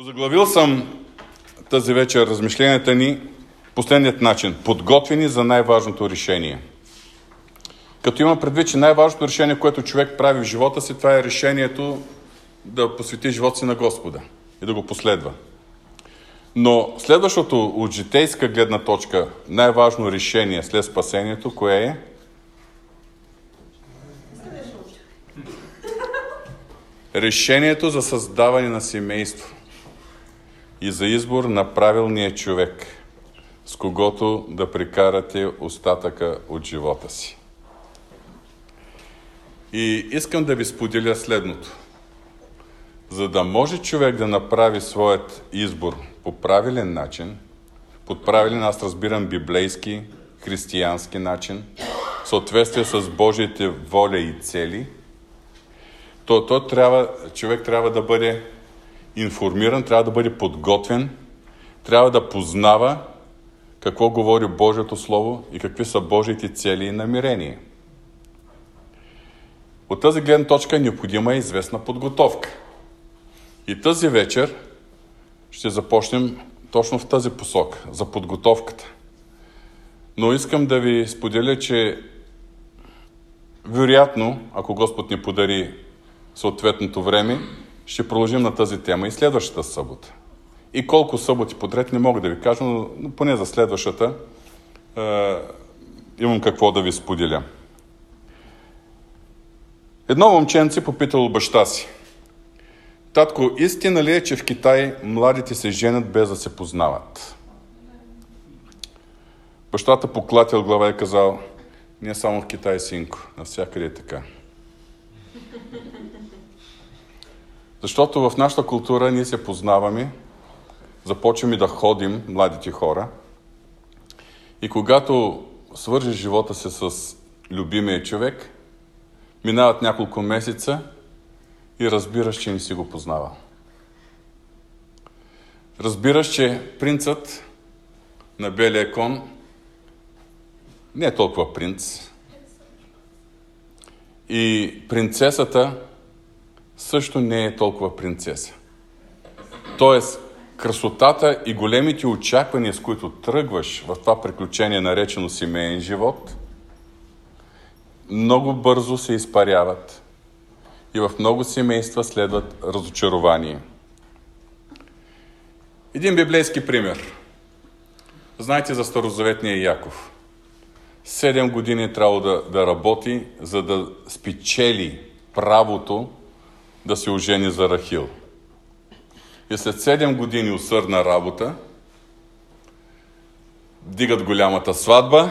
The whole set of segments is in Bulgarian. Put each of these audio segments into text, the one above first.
Озаглавил съм тази вечер размишленията ни последният начин. Подготвени за най-важното решение. Като има предвид, че най-важното решение, което човек прави в живота си, това е решението да посвети живота си на Господа и да го последва. Но следващото от житейска гледна точка, най-важно решение след спасението, кое е? Решението за създаване на семейство и за избор на правилния човек, с когото да прекарате остатъка от живота си. И искам да ви споделя следното. За да може човек да направи своят избор по правилен начин, под правилен, аз разбирам библейски, християнски начин, в съответствие с Божиите воля и цели, то, то трябва, човек трябва да бъде информиран, трябва да бъде подготвен, трябва да познава какво говори Божието Слово и какви са Божиите цели и намерения. От тази гледна точка е необходима известна подготовка. И тази вечер ще започнем точно в тази посока, за подготовката. Но искам да ви споделя, че вероятно, ако Господ ни подари съответното време, ще продължим на тази тема и следващата събота. И колко съботи подред не мога да ви кажа, но поне за следващата е, имам какво да ви споделя. Едно момченце попитало баща си. Татко, истина ли е, че в Китай младите се женят без да се познават? Бащата поклатил глава и казал, не само в Китай, синко, навсякъде е така. Защото в нашата култура ние се познаваме, започваме да ходим, младите хора, и когато свържеш живота си с любимия човек, минават няколко месеца и разбираш, че не си го познавал. Разбираш, че принцът на белия кон не е толкова принц. И принцесата също не е толкова принцеса. Тоест, красотата и големите очаквания, с които тръгваш в това приключение, наречено семейен живот, много бързо се изпаряват и в много семейства следват разочарование. Един библейски пример. Знаете за старозаветния Яков. Седем години е трябвало да, да работи, за да спечели правото да се ожени за Рахил. И след 7 години усърдна работа, дигат голямата сватба,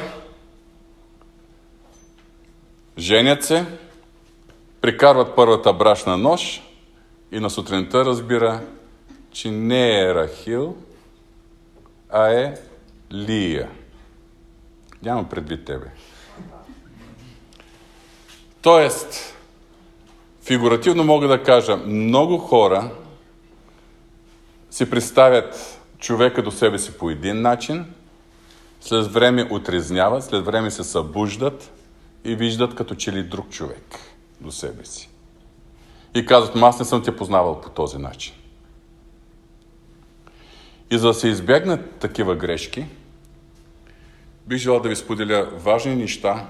женят се, прикарват първата брашна нож и на сутринта разбира, че не е Рахил, а е Лия. Нямам предвид тебе. Тоест, Фигуративно мога да кажа, много хора си представят човека до себе си по един начин, след време отрезняват, след време се събуждат и виждат като че ли друг човек до себе си. И казват, аз не съм те познавал по този начин. И за да се избегнат такива грешки, бих желал да ви споделя важни неща,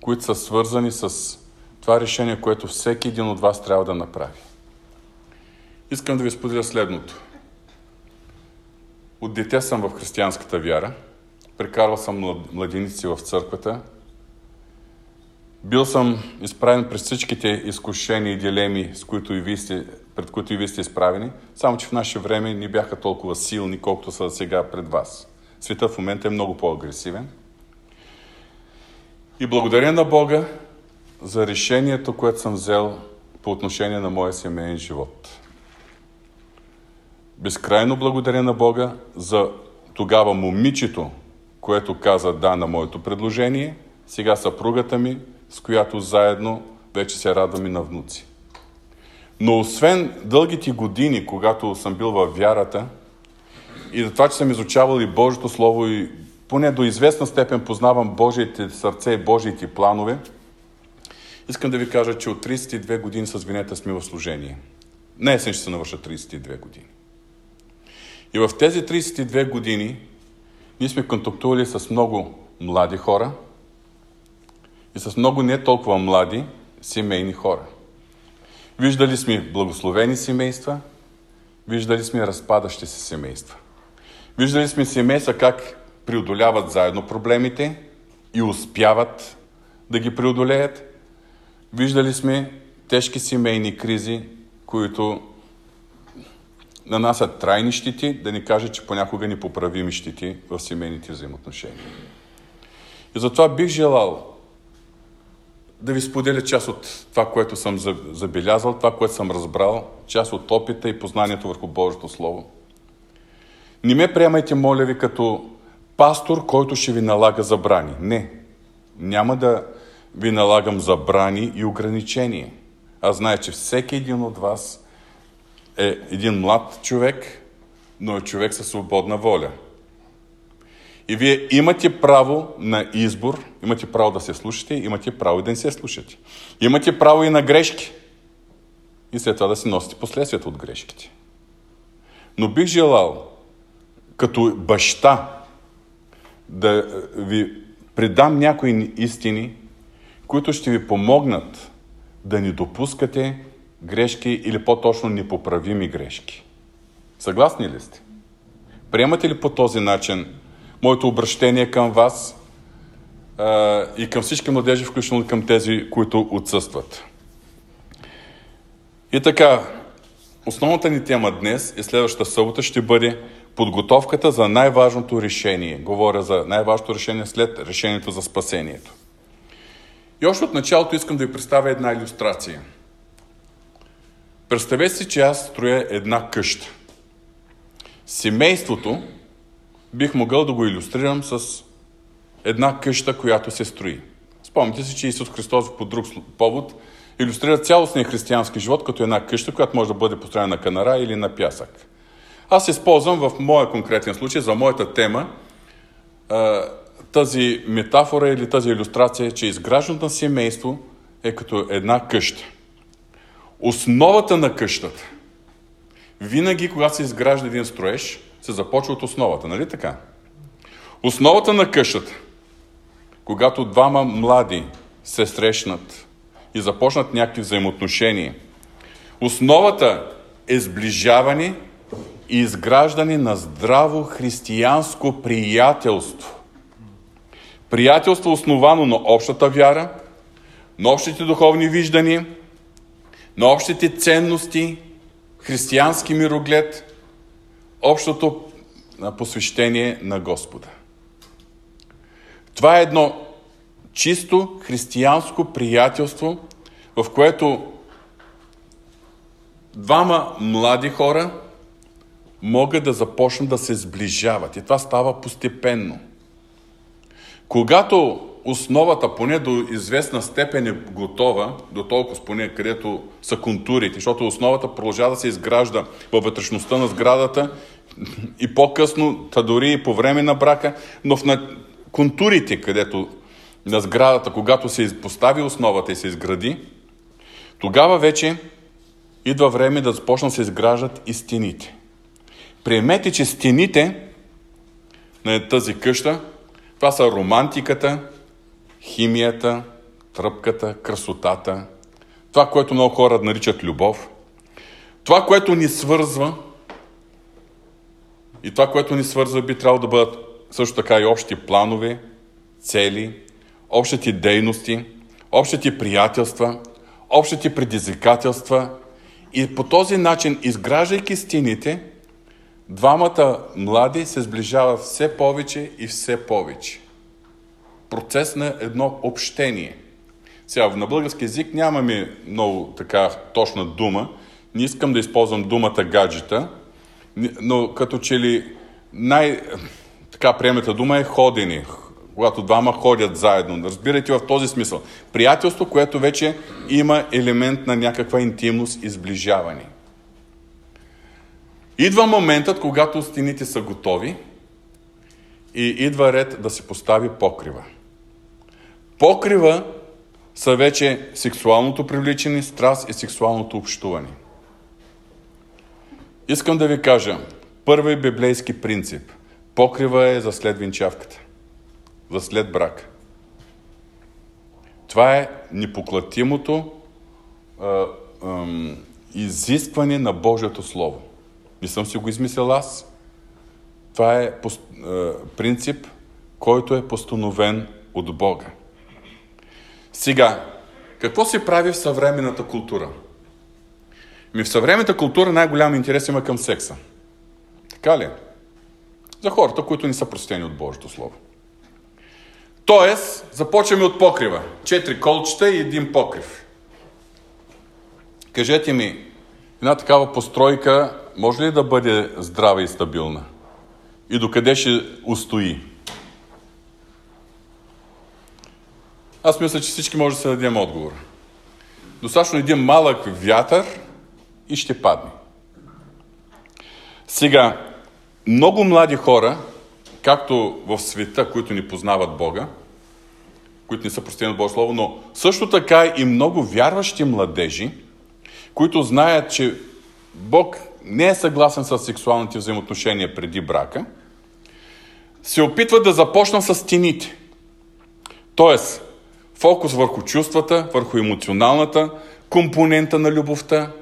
които са свързани с това решение, което всеки един от вас трябва да направи. Искам да ви споделя следното. От дете съм в християнската вяра. Прекарвал съм младеници в църквата. Бил съм изправен през всичките изкушения и дилеми, с които и вие сте, пред които и вие сте изправени, само че в наше време не бяха толкова силни, колкото са сега пред вас. Света в момента е много по-агресивен. И благодаря на Бога, за решението, което съм взел по отношение на моя семейен живот. Безкрайно благодаря на Бога за тогава момичето, което каза да на моето предложение, сега съпругата ми, с която заедно вече се радваме на внуци. Но освен дългите години, когато съм бил във вярата и за това, че съм изучавал и Божието Слово и поне до известна степен познавам Божиите сърце и Божиите планове, Искам да ви кажа, че от 32 години с винета сме в служение. Не есен ще се навърша 32 години. И в тези 32 години ние сме контактували с много млади хора и с много не толкова млади семейни хора. Виждали сме благословени семейства, виждали сме разпадащи се семейства. Виждали сме семейства как преодоляват заедно проблемите и успяват да ги преодолеят. Виждали сме тежки семейни кризи, които нанасят трайни щити, да ни кажа, че понякога ни поправими щити в семейните взаимоотношения. И затова бих желал да ви споделя част от това, което съм забелязал, това, което съм разбрал, част от опита и познанието върху Божието Слово. Не ме приемайте, моля ви, като пастор, който ще ви налага забрани. Не. Няма да ви налагам забрани и ограничения. Аз знае, че всеки един от вас е един млад човек, но е човек със свободна воля. И вие имате право на избор, имате право да се слушате, имате право и да не се слушате. Имате право и на грешки. И след това да си носите последствията от грешките. Но бих желал, като баща, да ви предам някои истини, които ще ви помогнат да не допускате грешки или по-точно непоправими грешки. Съгласни ли сте? Приемате ли по този начин моето обращение към вас а, и към всички младежи, включително към тези, които отсъстват? И така, основната ни тема днес и следващата събота ще бъде подготовката за най-важното решение. Говоря за най-важното решение след решението за спасението. И още от началото искам да ви представя една иллюстрация – Представете си, че аз строя една къща. Семейството бих могъл да го иллюстрирам с една къща, която се строи. Спомните си, че Исус Христос по друг повод иллюстрира цялостния християнски живот като една къща, която може да бъде построена на канара или на пясък. Аз използвам в моя конкретен случай, за моята тема, тази метафора или тази иллюстрация, че изграждането на семейство е като една къща. Основата на къщата. Винаги, когато се изгражда един строеж, се започва от основата, нали така? Основата на къщата, когато двама млади се срещнат и започнат някакви взаимоотношения, основата е сближаване и изграждане на здраво християнско приятелство. Приятелство основано на общата вяра, на общите духовни виждания – на общите ценности, християнски мироглед, общото посвещение на Господа. Това е едно чисто християнско приятелство, в което двама млади хора могат да започнат да се сближават. И това става постепенно. Когато основата поне до известна степен е готова, до толкова поне където са контурите, защото основата продължава да се изгражда във вътрешността на сградата и по-късно, та дори и по време на брака, но в на контурите, където на сградата, когато се постави основата и се изгради, тогава вече идва време да започнат се изграждат и стените. Приемете, че стените на тази къща, това са романтиката, химията, тръпката, красотата, това, което много хора наричат любов, това, което ни свързва и това, което ни свързва, би трябвало да бъдат също така и общи планове, цели, общите дейности, общите приятелства, общите предизвикателства. И по този начин, изграждайки стените, двамата млади се сближават все повече и все повече процес на едно общение. Сега, на български язик нямаме много така точна дума. Не искам да използвам думата гаджета, но като че ли най- така приемата дума е ходене, когато двама ходят заедно. Разбирайте в този смисъл. Приятелство, което вече има елемент на някаква интимност и сближаване. Идва моментът, когато стените са готови и идва ред да се постави покрива. Покрива са вече сексуалното привличане, страст и сексуалното общуване. Искам да ви кажа, Първи библейски принцип. Покрива е за след венчавката. За след брак. Това е непоклатимото а, а, изискване на Божието Слово. Не съм си го измислил аз. Това е принцип, който е постановен от Бога. Сега, какво се прави в съвременната култура? Ми в съвременната култура най-голям интерес има към секса. Така ли? За хората, които не са простени от Божието Слово. Тоест, започваме от покрива. Четири колчета и един покрив. Кажете ми, една такава постройка може ли да бъде здрава и стабилна? И докъде ще устои? Аз мисля, че всички може да се дадем отговор. Достатъчно един малък вятър и ще падне. Сега, много млади хора, както в света, които ни познават Бога, които не са простени от Божие Слово, но също така и много вярващи младежи, които знаят, че Бог не е съгласен с сексуалните взаимоотношения преди брака, се опитват да започнат с стените. Тоест, фокус върху чувствата, върху емоционалната компонента на любовта,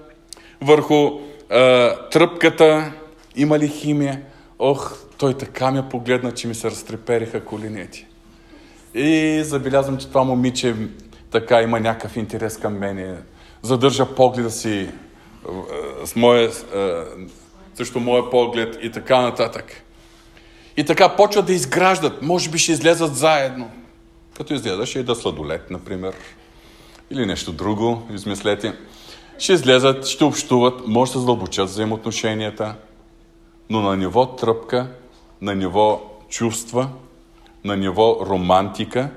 върху е, тръпката, има ли химия. Ох, той така ме погледна, че ми се разтрепериха коленети. И забелязвам, че това момиче така има някакъв интерес към мене. Задържа погледа си с моя, също моя поглед и така нататък. И така почват да изграждат. Може би ще излезат заедно. Като излезаш и да сладолет, например. Или нещо друго, измислете. Ще излезат, ще общуват, може да задълбочат взаимоотношенията. Но на ниво тръпка, на ниво чувства, на ниво романтика.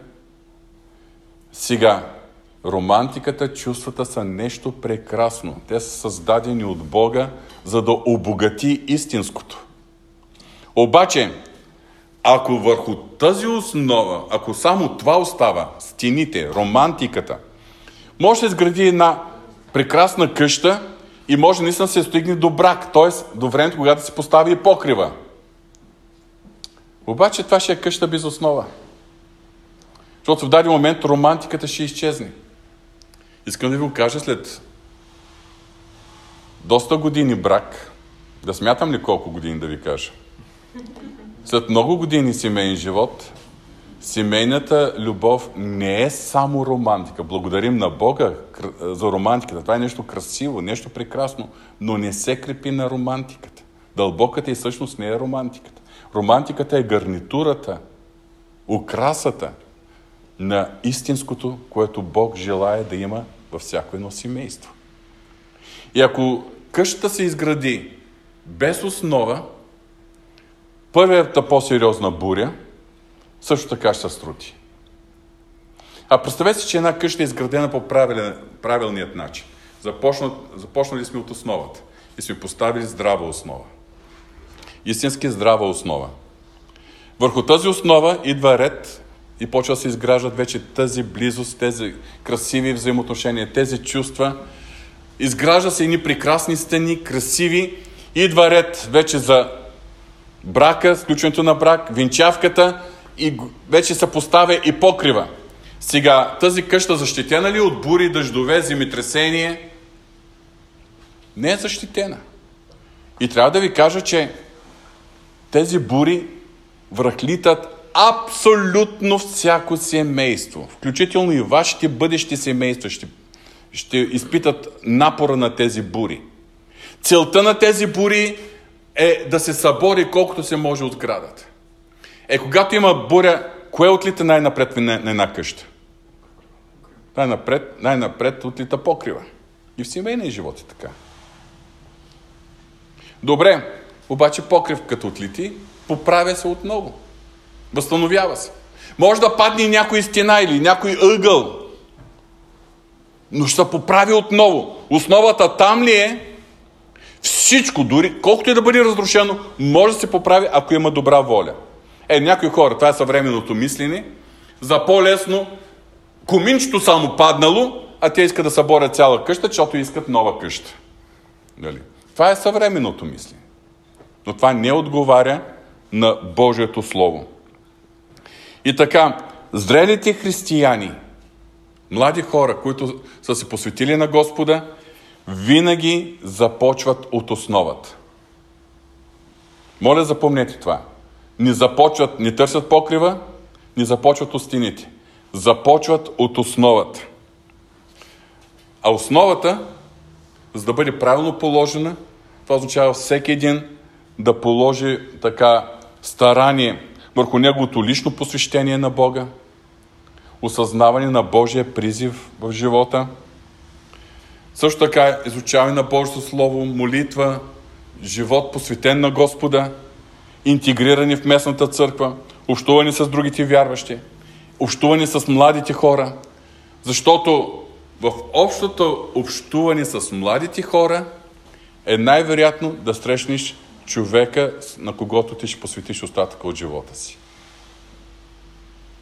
Сега, романтиката, чувствата са нещо прекрасно. Те са създадени от Бога, за да обогати истинското. Обаче, ако върху тази основа, ако само това остава, стените, романтиката, може да изгради една прекрасна къща и може наистина се стигне до брак, т.е. до времето, когато се постави и покрива. Обаче това ще е къща без основа. Защото в даден момент романтиката ще изчезне. Искам да ви го кажа след доста години брак, да смятам ли колко години да ви кажа. След много години семейен живот, семейната любов не е само романтика. Благодарим на Бога за романтиката. Това е нещо красиво, нещо прекрасно, но не се крепи на романтиката. Дълбоката и всъщност не е романтиката. Романтиката е гарнитурата, украсата на истинското, което Бог желая да има във всяко едно семейство. И ако къщата се изгради без основа, първата по-сериозна буря също така ще се струти. А представете си, че една къща е изградена по правилният начин. Започна, започнали сме от основата и сме поставили здрава основа. Истински здрава основа. Върху тази основа идва ред и почва да се изграждат вече тази близост, тези красиви взаимоотношения, тези чувства. Изгражда се едни прекрасни стени, красиви. Идва ред вече за брака, сключването на брак, венчавката и вече се поставя и покрива. Сега, тази къща защитена ли от бури, дъждове, земетресение? Не е защитена. И трябва да ви кажа, че тези бури връхлитат абсолютно всяко семейство, включително и вашите бъдещи семейства ще, ще изпитат напора на тези бури. Целта на тези бури е да се събори колкото се може от сградата. Е, когато има буря, кое отлита най-напред на една къща? Най-напред, най-напред отлита покрива. И в семейния живот е така. Добре, обаче покрив като отлити, поправя се отново. Възстановява се. Може да падне някой стена или някой ъгъл, но ще се поправи отново. Основата там ли е? Всичко, дори колкото и да бъде разрушено, може да се поправи, ако има добра воля. Е, някои хора, това е съвременното мислене, за по-лесно, коминчето само паднало, а те искат да съборят цяла къща, защото искат нова къща. Дали? Това е съвременното мислене. но това не отговаря на Божието Слово. И така, зрелите християни, млади хора, които са се посветили на Господа, винаги започват от основата. Моля, запомнете това. Не започват, не търсят покрива, не започват от стените. Започват от основата. А основата, за да бъде правилно положена, това означава всеки един да положи така старание върху неговото лично посвещение на Бога, осъзнаване на Божия призив в живота, също така изучаване на Божието Слово, молитва, живот посветен на Господа, интегрирани в местната църква, общуване с другите вярващи, общуване с младите хора, защото в общото общуване с младите хора е най-вероятно да срещнеш човека, на когото ти ще посветиш остатъка от живота си.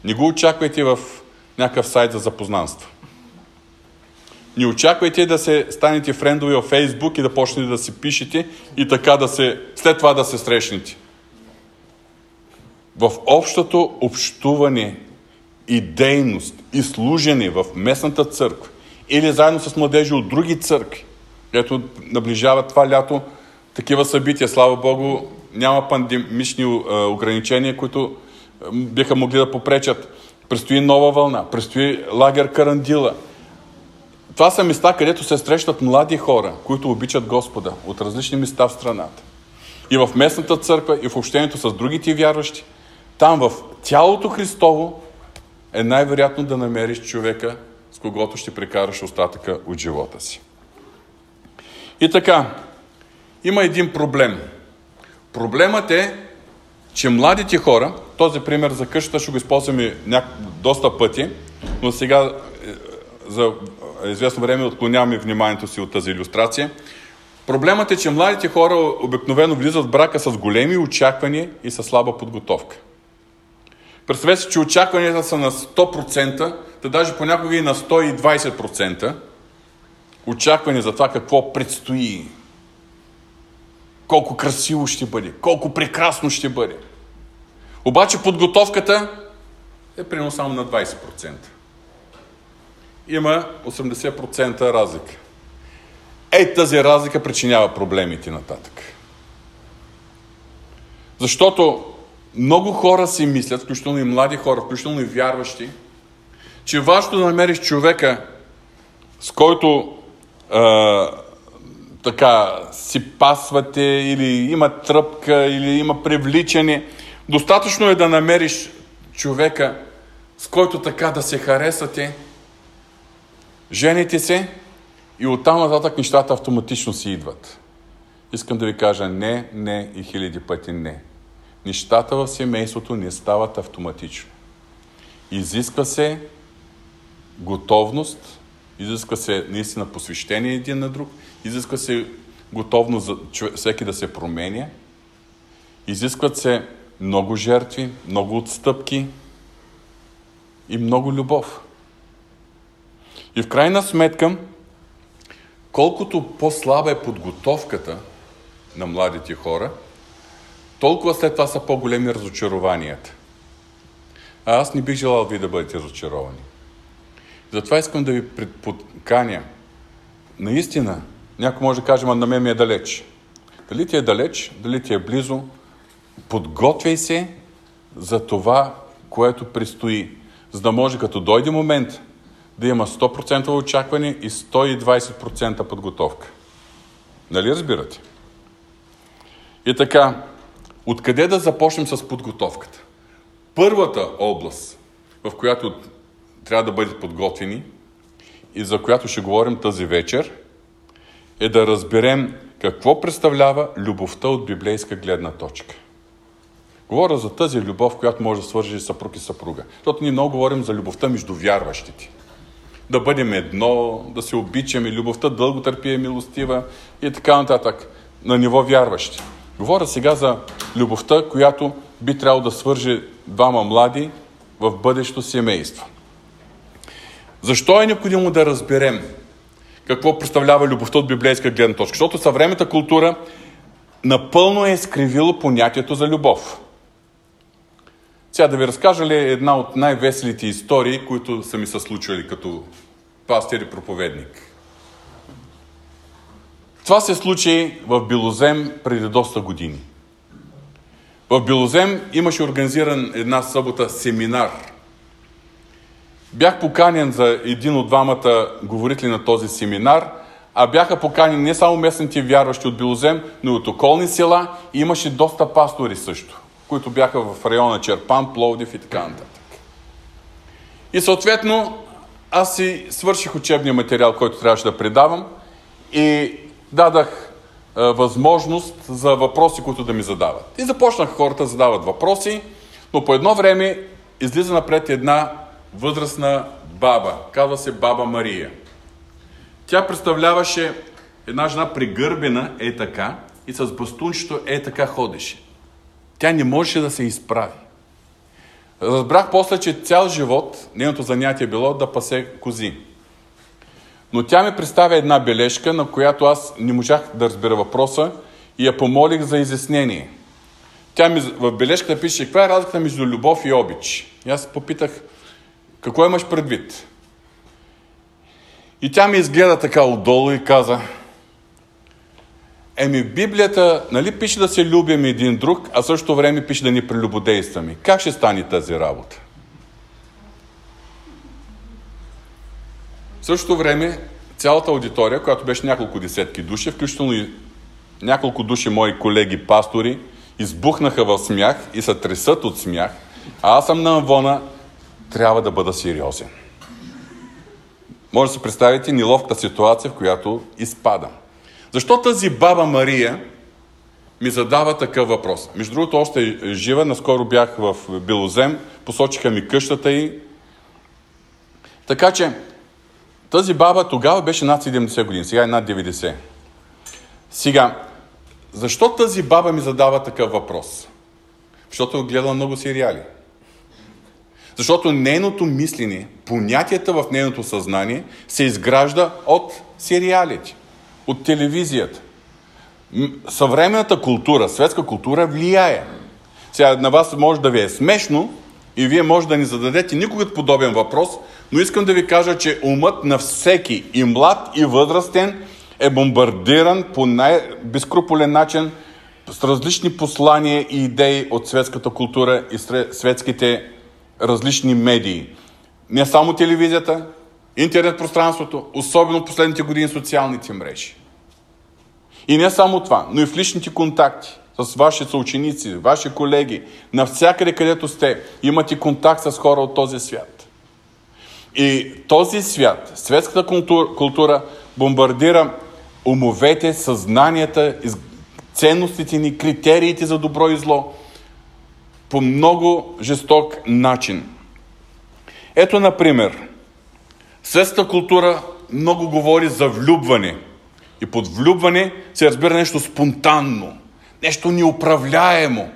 Не го очаквайте в някакъв сайт за запознанство. Не очаквайте да се станете френдови във Фейсбук и да почнете да си пишете и така да се, след това да се срещнете. В общото общуване и дейност и служене в местната църква или заедно с младежи от други църкви, ето наближава това лято такива събития. Слава Богу, няма пандемични ограничения, които биха могли да попречат. Престои нова вълна, престои лагер Карандила. Това са места, където се срещат млади хора, които обичат Господа от различни места в страната. И в местната църква, и в общението с другите вярващи. Там в тялото Христово е най-вероятно да намериш човека, с когото ще прекараш остатъка от живота си. И така, има един проблем. Проблемът е, че младите хора, този пример за къщата ще го използваме няк... доста пъти, но сега е, за известно време отклоняваме вниманието си от тази иллюстрация. Проблемът е, че младите хора обикновено влизат в брака с големи очаквания и с слаба подготовка. Представете си, че очакванията са на 100%, да даже понякога и на 120% очакване за това какво предстои. Колко красиво ще бъде, колко прекрасно ще бъде. Обаче подготовката е примерно само на 20%. Има 80% разлика. Ей тази разлика причинява проблемите нататък. Защото много хора си мислят, включително и млади хора, включително и вярващи, че важно да намериш човека, с който а, така си пасвате или има тръпка или има привличане. Достатъчно е да намериш човека, с който така да се харесате, жените се и оттам нататък нещата автоматично си идват. Искам да ви кажа не, не и хиляди пъти не. Нещата в семейството не стават автоматично. Изисква се готовност, изисква се наистина посвещение един на друг, изисква се готовност за всеки да се променя, изискват се много жертви, много отстъпки и много любов. И в крайна сметка, колкото по-слаба е подготовката на младите хора, толкова след това са по-големи разочарованията. А аз не бих желал ви да бъдете разочаровани. Затова искам да ви подканя. Наистина, някой може да каже, ма на мен ми е далеч. Дали ти е далеч, дали ти е близо, подготвяй се за това, което предстои. За да може като дойде момент да има 100% очакване и 120% подготовка. Нали разбирате? И така, откъде да започнем с подготовката? Първата област, в която трябва да бъдат подготвени и за която ще говорим тази вечер, е да разберем какво представлява любовта от библейска гледна точка. Говоря за тази любов, която може да свържи съпруг и съпруга. Защото ние много говорим за любовта между вярващите. Да бъдем едно, да се обичаме, любовта дълго търпи е милостива и така нататък. На ниво вярващи. Говоря сега за любовта, която би трябвало да свърже двама млади в бъдещо семейство. Защо е необходимо да разберем какво представлява любовта от библейска гледна точка? Защото съвременната култура напълно е изкривило понятието за любов. Сега да ви разкажа ли една от най-веселите истории, които са ми се случвали като пастир и проповедник. Това се случи в Билозем преди доста години. В Билозем имаше организиран една събота семинар. Бях поканен за един от двамата говорители на този семинар, а бяха поканени не само местните вярващи от Билозем, но и от околни села и имаше доста пастори също, които бяха в района Черпан, Пловдив и така нататък. И съответно аз си свърших учебния материал, който трябваше да предавам и дадах е, възможност за въпроси, които да ми задават. И започнаха хората да задават въпроси, но по едно време излиза напред една възрастна баба. Казва се баба Мария. Тя представляваше една жена пригърбена е така и с бастунчето е така ходеше. Тя не можеше да се изправи. Разбрах после, че цял живот нейното занятие било да пасе кози. Но тя ми представя една бележка, на която аз не можах да разбера въпроса и я помолих за изяснение. Тя ми в бележката пише, каква е разликата между любов и обич? И аз попитах, какво имаш предвид? И тя ми изгледа така отдолу и каза, Еми, Библията, нали пише да се любим един друг, а също време пише да ни прелюбодействаме. Как ще стане тази работа? В същото време, цялата аудитория, която беше няколко десетки души, включително и няколко души мои колеги пастори, избухнаха в смях и се тресат от смях, а аз съм на Авона, трябва да бъда сериозен. Може да си представите неловката ситуация, в която изпадам. Защо тази баба Мария ми задава такъв въпрос? Между другото, още е жива. Наскоро бях в Белозем, посочиха ми къщата й. Така че, тази баба тогава беше над 70 години, сега е над 90. Сега, защо тази баба ми задава такъв въпрос? Защото гледала много сериали. Защото нейното мислене, понятията в нейното съзнание се изгражда от сериалите от телевизията. Съвременната култура, светска култура влияе. Сега на вас може да ви е смешно и вие може да ни зададете никога подобен въпрос, но искам да ви кажа, че умът на всеки и млад и възрастен е бомбардиран по най-безкруполен начин с различни послания и идеи от светската култура и светските различни медии. Не само телевизията, интернет пространството, особено последните години социалните мрежи. И не само това, но и в личните контакти с ваши съученици, ваши колеги, навсякъде където сте, имате контакт с хора от този свят. И този свят, светската култура, култура бомбардира умовете, съзнанията, ценностите ни, критериите за добро и зло по много жесток начин. Ето, например, Светската култура много говори за влюбване. И под влюбване се разбира нещо спонтанно, нещо неуправляемо.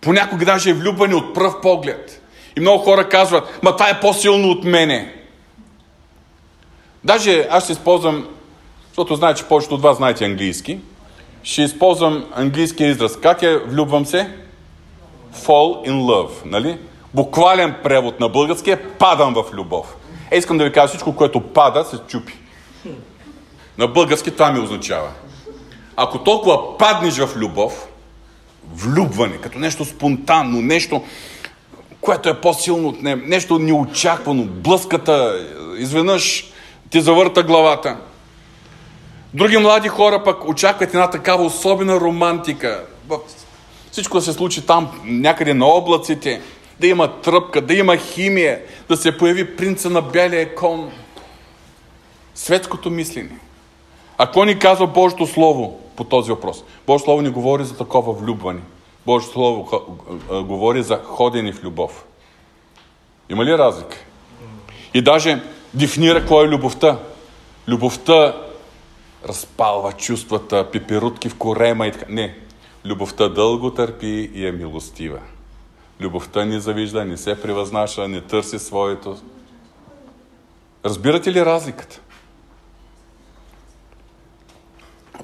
Понякога даже е влюбване от пръв поглед. И много хора казват, ма това е по-силно от мене. Даже аз ще използвам, защото знае, че повечето от вас знаете английски, ще използвам английския израз. Как е влюбвам се? Fall in love, нали? Буквален превод на български е падам в любов. Е, искам да ви кажа, всичко, което пада, се чупи. На български това ми означава. Ако толкова паднеш в любов, влюбване, като нещо спонтанно, нещо, което е по-силно от него, нещо неочаквано, блъската, изведнъж ти завърта главата. Други млади хора пък очакват една такава особена романтика. Всичко да се случи там, някъде на облаците да има тръпка, да има химия, да се появи принца на белия кон. Светското мислене. Ако ни казва Божието Слово по този въпрос? Божието Слово ни говори за такова влюбване. Божието Слово говори за ходене в любов. Има ли разлика? И даже дефинира кой е любовта. Любовта разпалва чувствата, пиперутки в корема и така. Не. Любовта дълго търпи и е милостива. Любовта ни завижда, не се превъзнаша, не търси своето. Разбирате ли разликата?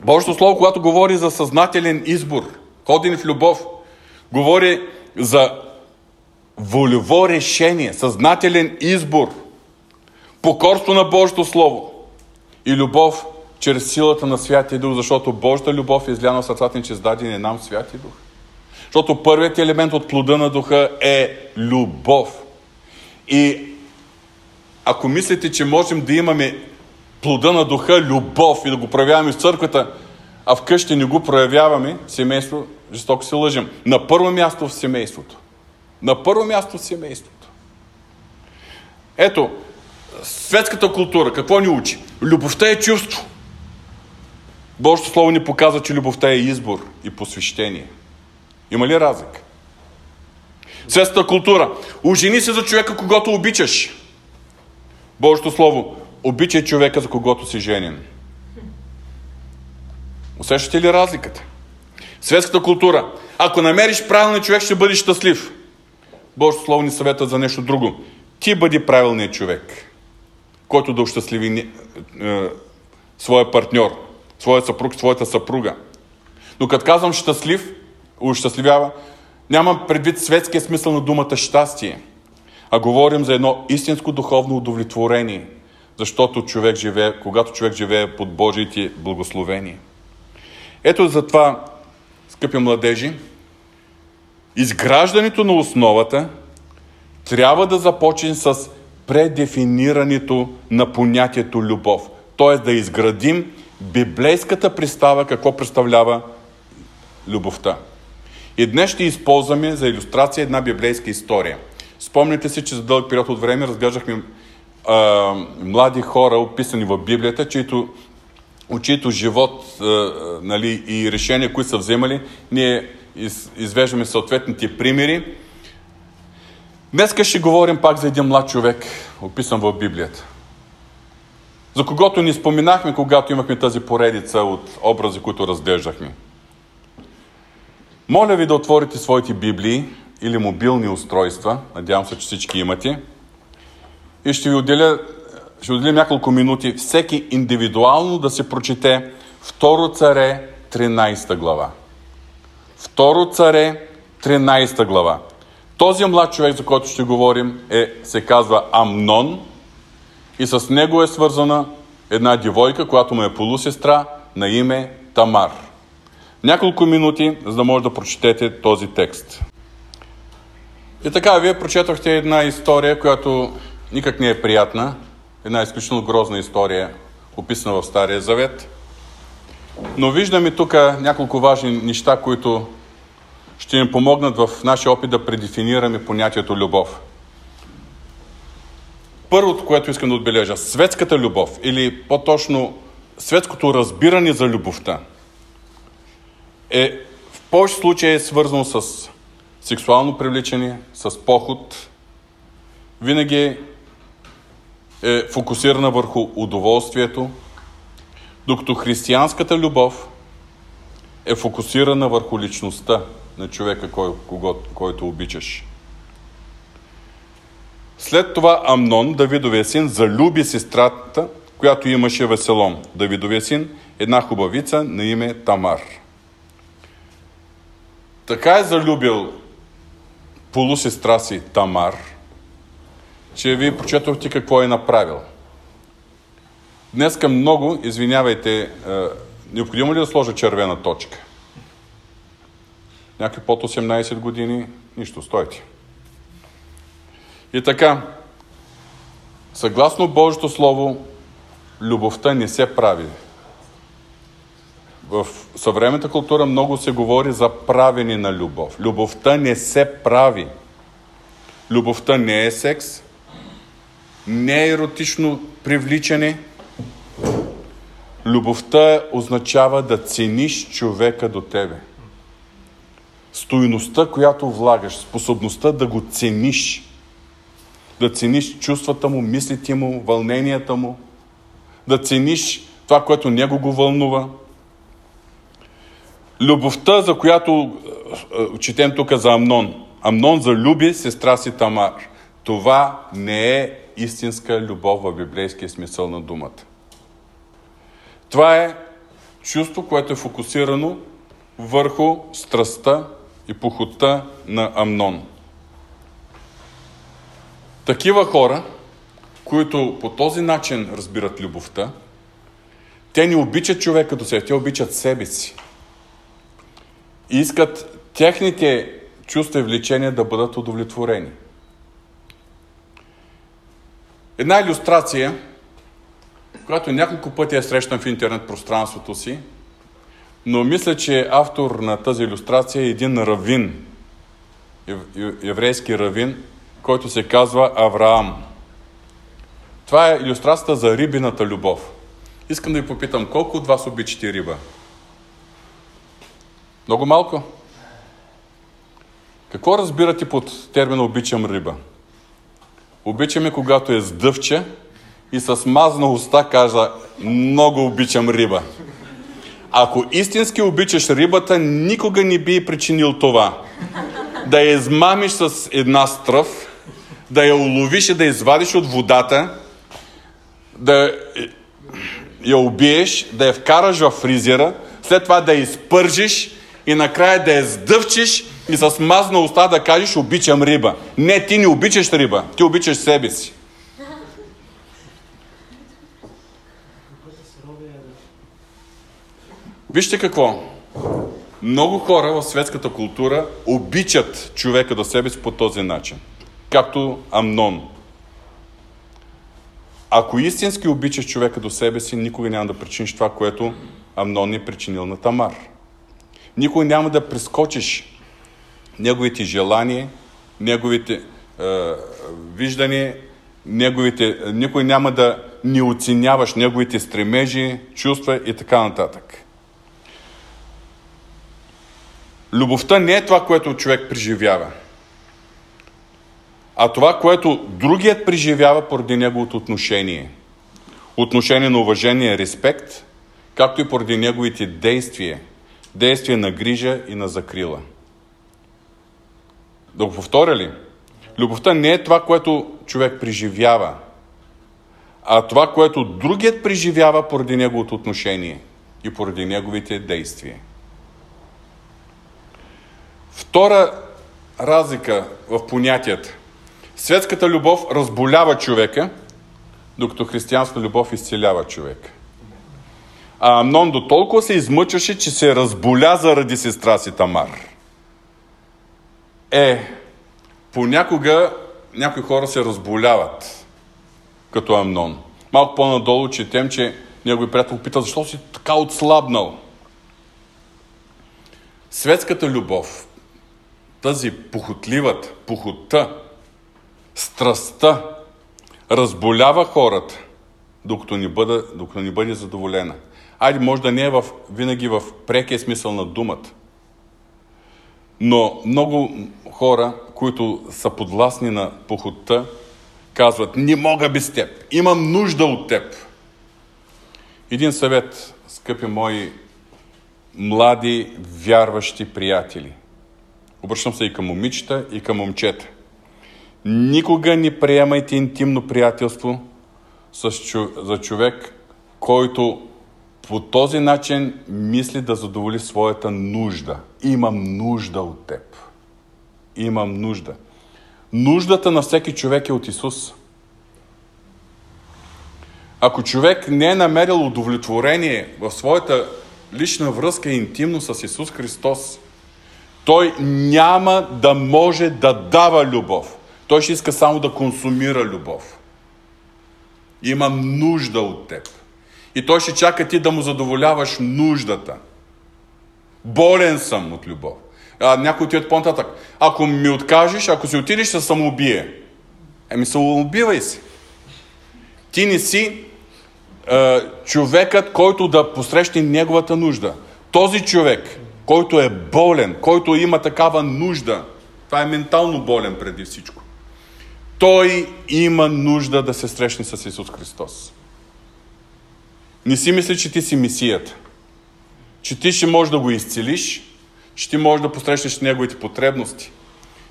Божието Слово, когато говори за съзнателен избор, ходен в любов, говори за волево решение, съзнателен избор, покорство на Божието Слово и любов чрез силата на Святия Дух, защото Божията любов е изляна в сърцата ни, че издаден е нам Святия Дух. Защото първият елемент от плода на Духа е любов. И ако мислите, че можем да имаме плода на духа, любов и да го проявяваме в църквата, а вкъщи не го проявяваме, семейство, жестоко се лъжим. На първо място в семейството. На първо място в семейството. Ето, светската култура, какво ни учи? Любовта е чувство. Божието Слово ни показва, че любовта е избор и посвещение. Има ли разлика? Светската култура. Ожени се за човека, когато обичаш. Божието Слово. Обичай човека, за когото си женен. Усещате ли разликата? Светската култура. Ако намериш правилния човек, ще бъдеш щастлив. Божието Слово ни съвета за нещо друго. Ти бъди правилният човек, който да ощастливи е, е, своя партньор, своя съпруг, своята съпруга. Но като казвам щастлив, ощастливява, нямам предвид светския смисъл на думата щастие, а говорим за едно истинско духовно удовлетворение, защото човек живее, когато човек живее под Божиите благословения. Ето за това, скъпи младежи, изграждането на основата трябва да започне с предефинирането на понятието любов. Т.е. да изградим библейската представа какво представлява любовта. И днес ще използваме за иллюстрация една библейска история. Спомните си, че за дълъг период от време разглеждахме а, млади хора, описани в Библията, чието, чието живот а, нали, и решения, които са вземали, ние из, извеждаме съответните примери. Днес ще говорим пак за един млад човек, описан в Библията. За когото ни споменахме, когато имахме тази поредица от образи, които разглеждахме. Моля ви да отворите своите библии или мобилни устройства, надявам се, че всички имате, и ще ви отделя, ще отделя няколко минути всеки индивидуално да се прочете Второ царе 13 глава. Второ царе 13 глава. Този млад човек, за който ще говорим, е, се казва Амнон и с него е свързана една девойка, която му е полусестра на име Тамар. Няколко минути, за да може да прочетете този текст. И така, вие прочетохте една история, която никак не е приятна. Една изключително грозна история, описана в Стария Завет. Но виждаме тук няколко важни неща, които ще ни помогнат в нашия опит да предефинираме понятието любов. Първото, което искам да отбележа, светската любов или по-точно светското разбиране за любовта – е в повече случаи е свързано с сексуално привличане, с поход, винаги е фокусирана върху удоволствието, докато християнската любов е фокусирана върху личността на човека, кой, кого, който обичаш. След това Амнон, Давидовия син, залюби сестрата, която имаше Веселом. Давидовия син, една хубавица на име Тамар – така е залюбил полусестра си Тамар, че вие прочетохте какво е направил. Днеска много, извинявайте, е, необходимо ли да сложа червена точка? Някой под 18 години, нищо, стойте. И така, съгласно Божието Слово, любовта не се прави в съвременната култура много се говори за правене на любов. Любовта не се прави. Любовта не е секс, не е еротично привличане. Любовта означава да цениш човека до тебе. Стойността, която влагаш, способността да го цениш. Да цениш чувствата му, мислите му, вълненията му. Да цениш това, което него го вълнува – любовта, за която е, е, четем тук за Амнон. Амнон залюби сестра си Тамар. Това не е истинска любов в библейския смисъл на думата. Това е чувство, което е фокусирано върху страстта и похота на Амнон. Такива хора, които по този начин разбират любовта, те не обичат човека до себе, те обичат себе си. И искат техните чувства и влечения да бъдат удовлетворени. Една иллюстрация, която няколко пъти е срещан в интернет пространството си, но мисля, че автор на тази иллюстрация е един равин, еврейски равин, който се казва Авраам. Това е иллюстрацията за рибината любов. Искам да ви попитам, колко от вас обичате риба? Много малко. Какво разбирате под термина обичам риба? Обичаме, когато е сдъвче и с мазна уста кажа много обичам риба. Ако истински обичаш рибата, никога не би причинил това. Да я измамиш с една стръв, да я уловиш и да извадиш от водата, да я убиеш, да я вкараш в фризера, след това да я изпържиш и накрая да я сдъвчиш и с мазна уста да кажеш обичам риба. Не, ти не обичаш риба, ти обичаш себе си. Вижте какво. Много хора в светската култура обичат човека до себе си по този начин. Както Амнон. Ако истински обичаш човека до себе си, никога няма да причиниш това, което Амнон е причинил на Тамар. Никога няма да прескочиш неговите желания, неговите е, виждания, неговите, никой няма да ни оценяваш неговите стремежи, чувства и така нататък. Любовта не е това, което човек преживява, а това, което другият преживява поради неговото отношение. Отношение на уважение, респект, както и поради неговите действия, действия на грижа и на закрила. Да го повторя ли? Любовта не е това, което човек преживява, а това, което другият преживява поради неговото отношение и поради неговите действия. Втора разлика в понятията. Светската любов разболява човека, докато християнска любов изцелява човека. А Амнон до толкова се измъчваше, че се разболя заради сестра си Тамар. Е, понякога някои хора се разболяват, като Амнон. Малко по-надолу четем, че негови приятел пита, защо си така отслабнал? Светската любов, тази похотливата, похота, страстта, разболява хората, докато ни, бъде, докато ни бъде задоволена. Айде, може да не е в, винаги в прекия смисъл на думата. Но много хора, които са подвластни на похотта, казват, не мога без теб, имам нужда от теб. Един съвет, скъпи мои млади, вярващи приятели. Обръщам се и към момичета, и към момчета. Никога не приемайте интимно приятелство за човек, който по този начин мисли да задоволи своята нужда. Имам нужда от теб. Имам нужда. Нуждата на всеки човек е от Исус. Ако човек не е намерил удовлетворение в своята лична връзка и интимно с Исус Христос, той няма да може да дава любов. Той ще иска само да консумира любов. Имам нужда от теб. И той ще чака ти да му задоволяваш нуждата. Болен съм от любов. А, някой отиват по-нататък. Ако ми откажеш, ако си отидеш, се самоубие. Еми, самоубивай се. Ти не си е, човекът, който да посрещне неговата нужда. Този човек, който е болен, който има такава нужда, това е ментално болен преди всичко. Той има нужда да се срещне с Исус Христос. Не си мисли, че ти си мисията. Че ти ще можеш да го изцелиш, че ти можеш да посрещнеш неговите потребности.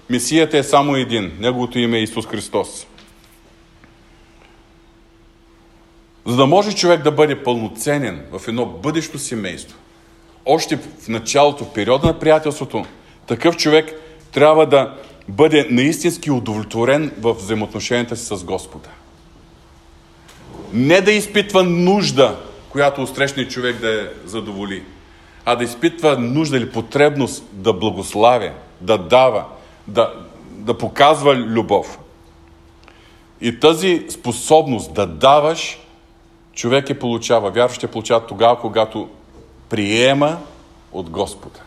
Мисията е само един. Неговото име е Исус Христос. За да може човек да бъде пълноценен в едно бъдещо семейство, още в началото, в периода на приятелството, такъв човек трябва да бъде наистински удовлетворен в взаимоотношенията си с Господа. Не да изпитва нужда, която устрещне човек да я задоволи, а да изпитва нужда или потребност да благославя, да дава, да, да показва любов. И тази способност да даваш, човек я получава. Вярващите получават тогава, когато приема от Господа.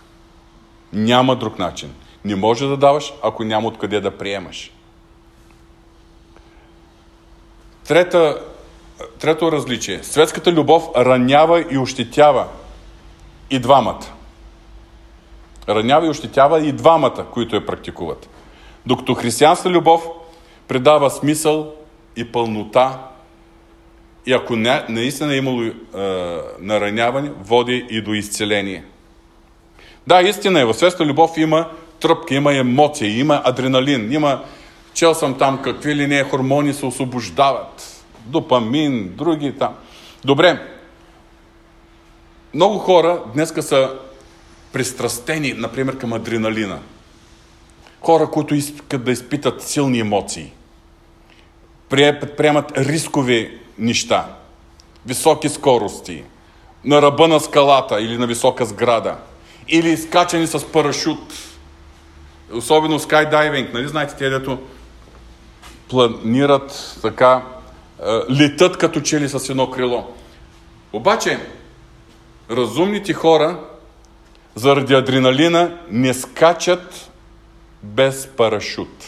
Няма друг начин. Не може да даваш, ако няма откъде да приемаш. Трета, трето различие. Светската любов ранява и ощетява и двамата. Ранява и ощетява и двамата, които я практикуват. Докато християнска любов предава смисъл и пълнота и ако не, наистина е имало е, нараняване, води и до изцеление. Да, истина е, в светска любов има тръпка, има емоции, има адреналин, има, чел съм там какви ли не хормони се освобождават, допамин, други там. Добре, много хора днеска са пристрастени, например, към адреналина. Хора, които искат да изпитат силни емоции. Предприемат рискови неща. Високи скорости. На ръба на скалата или на висока сграда. Или скачани с парашут. Особено скайдайвинг. Нали знаете, те дето планират така, летат като чели с едно крило. Обаче, разумните хора заради адреналина не скачат без парашут.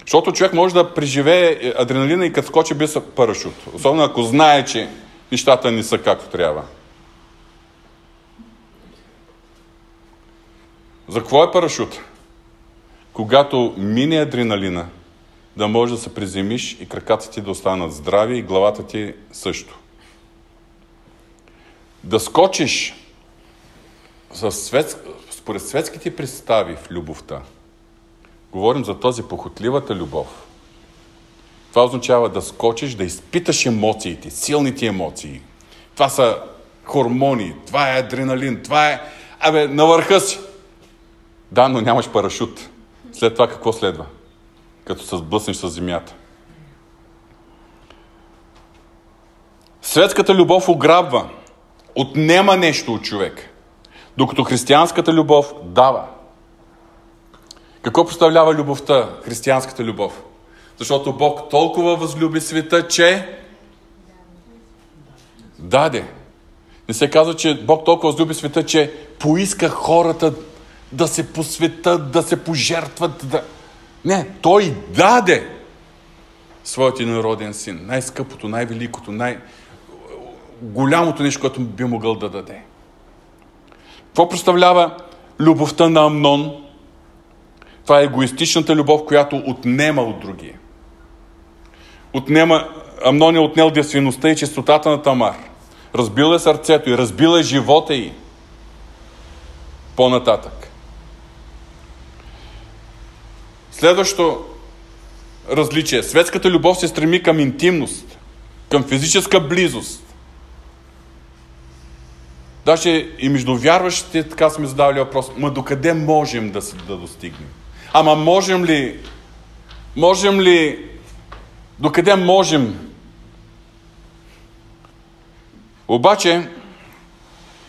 Защото човек може да преживее адреналина и като скочи без парашут. Особено ако знае, че нещата не са както трябва. За какво е парашут? Когато мине адреналина, да можеш да се приземиш и краката ти да останат здрави и главата ти също. Да скочиш според светските представи в любовта, говорим за този похотливата любов. Това означава да скочиш, да изпиташ емоциите, силните емоции. Това са хормони, това е адреналин, това е... Абе, на върха си. Да, но нямаш парашут. След това какво следва? Като се сблъснеш с земята. Светската любов ограбва, отнема нещо от човек, докато християнската любов дава. Какво представлява любовта, християнската любов? Защото Бог толкова възлюби света, че даде. Не се казва, че Бог толкова възлюби света, че поиска хората да се посветат, да се пожертват. Да... Не, Той даде своят народен син. Най-скъпото, най-великото, най-голямото нещо, което би могъл да даде. Какво представлява любовта на Амнон? Това е егоистичната любов, която отнема от другия. Отнема, Амнон е отнел девствеността и чистотата на Тамар. Разбил е сърцето и разбил е живота й. По-нататък. Следващо различие. Светската любов се стреми към интимност, към физическа близост. Даже и между вярващите така сме задавали въпрос, ма докъде можем да, да достигнем? Ама можем ли, можем ли, докъде можем? Обаче,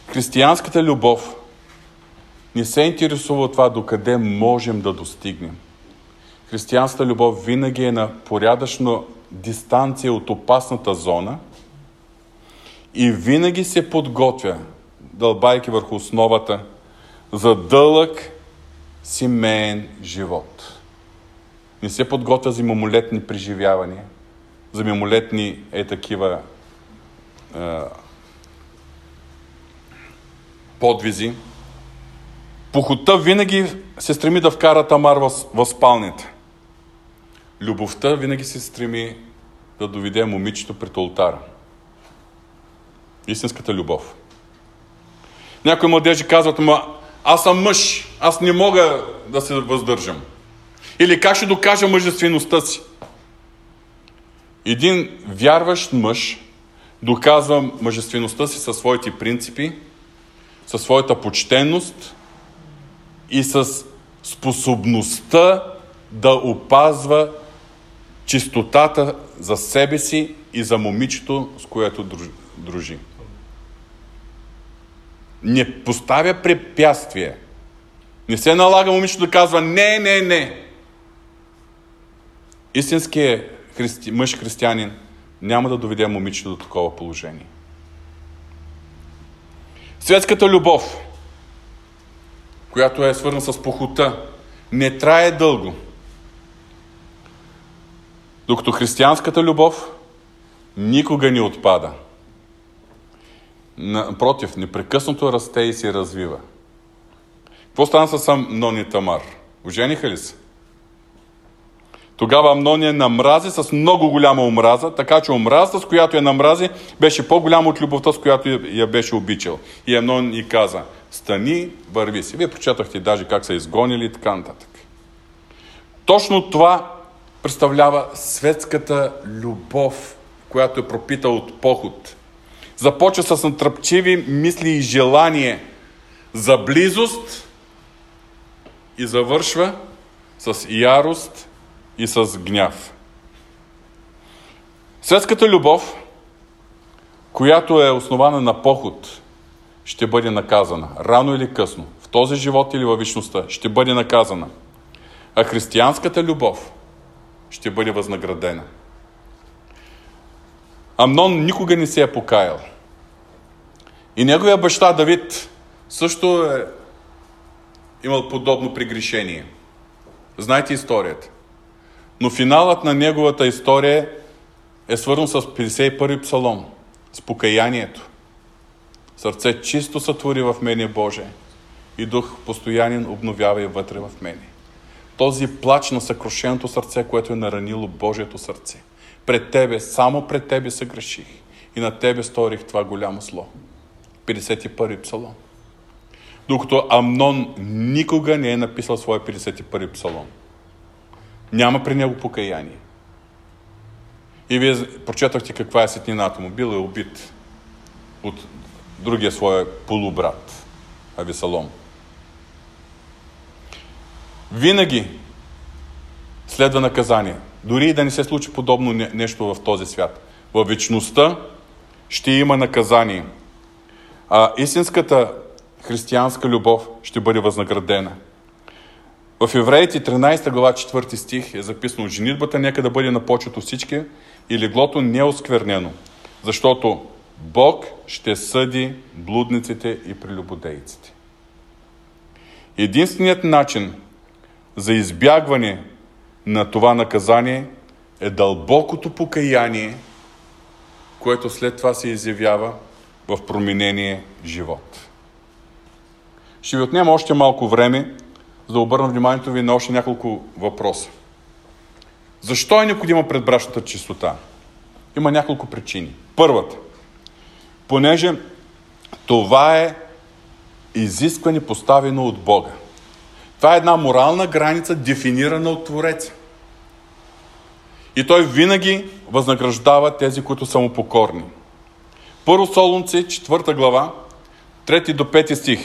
християнската любов не се интересува от това докъде можем да достигнем. Християнската любов винаги е на порядъчна дистанция от опасната зона и винаги се подготвя, дълбайки върху основата, за дълъг семейен живот. Не се подготвя за мимолетни преживявания, за мимолетни е такива е, подвизи. Похота винаги се стреми да вкара Тамар в, в спалнята. Любовта винаги се стреми да доведе момичето пред ултара. Истинската любов. Някои младежи казват, ма аз съм мъж, аз не мога да се въздържам. Или как ще докажа мъжествеността си? Един вярващ мъж доказва мъжествеността си със своите принципи, със своята почтенност и с способността да опазва чистотата за себе си и за момичето, с което дружи. Не поставя препятствие. Не се налага момичето да казва не, не, не. Истинският христи, мъж християнин няма да доведе момичето до такова положение. Светската любов, която е свързана с похота, не трае дълго. Докато християнската любов никога не отпада. Напротив, непрекъснато расте и се развива. Какво стана с Амнон и Тамар? Ожениха ли се? Тогава Амнон я намрази с много голяма омраза, така че омразата, с която я намрази, беше по-голяма от любовта, с която я беше обичал. И Амнон и каза, стани, върви си. Вие прочетахте даже как са изгонили и така нататък. Точно това представлява светската любов, която е пропита от поход. Започва с натръпчиви мисли и желание за близост и завършва с ярост и с гняв. Светската любов, която е основана на поход, ще бъде наказана. Рано или късно. В този живот или във вечността ще бъде наказана. А християнската любов ще бъде възнаградена. Амнон никога не се е покаял. И неговия баща Давид също е имал подобно прегрешение. Знаете историята. Но финалът на неговата история е свързан с 51-и псалом, с покаянието. Сърце чисто сътвори в мене Боже и дух постоянен обновява и вътре в мене. Този плач на съкрушеното сърце, което е наранило Божието сърце. Пред Тебе, само пред Тебе се греших и на Тебе сторих това голямо зло. 51 псалом. Докато Амнон никога не е написал своя 51 псалом. Няма при него покаяние. И вие прочетахте каква е сетнината му. Бил е убит от другия своя полубрат, Авесалом. Винаги следва наказание. Дори и да не се случи подобно нещо в този свят. В вечността ще има наказание. А истинската християнска любов ще бъде възнаградена. В Евреите 13 глава 4 стих е записано Женитбата нека да бъде на почет всички и леглото неосквернено, защото Бог ще съди блудниците и прелюбодейците. Единственият начин за избягване на това наказание е дълбокото покаяние, което след това се изявява в променение живот. Ще ви отнема още малко време, за да обърна вниманието ви на още няколко въпроса. Защо е необходима предбрачната чистота? Има няколко причини. Първата, понеже това е изискване поставено от Бога. Това е една морална граница, дефинирана от Твореца. И той винаги възнаграждава тези, които са му покорни. Първо Солунци, 4 глава, 3 до 5 стих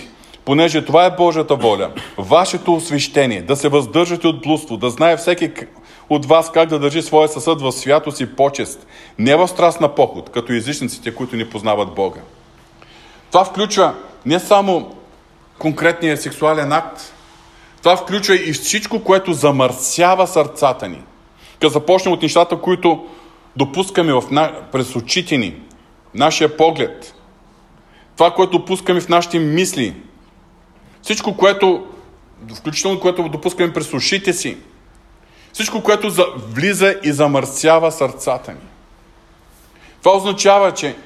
понеже това е Божията воля, вашето освещение, да се въздържате от блудство, да знае всеки от вас как да държи своя съсъд в святост и почест, не в страст на поход, като езичниците, които не познават Бога. Това включва не само конкретния сексуален акт, това включва и всичко, което замърсява сърцата ни. Като започнем от нещата, които допускаме в на... през очите ни, нашия поглед, това, което допускаме в нашите мисли, всичко, което, включително което допускаме през ушите си, всичко, което влиза и замърсява сърцата ни. Това означава, че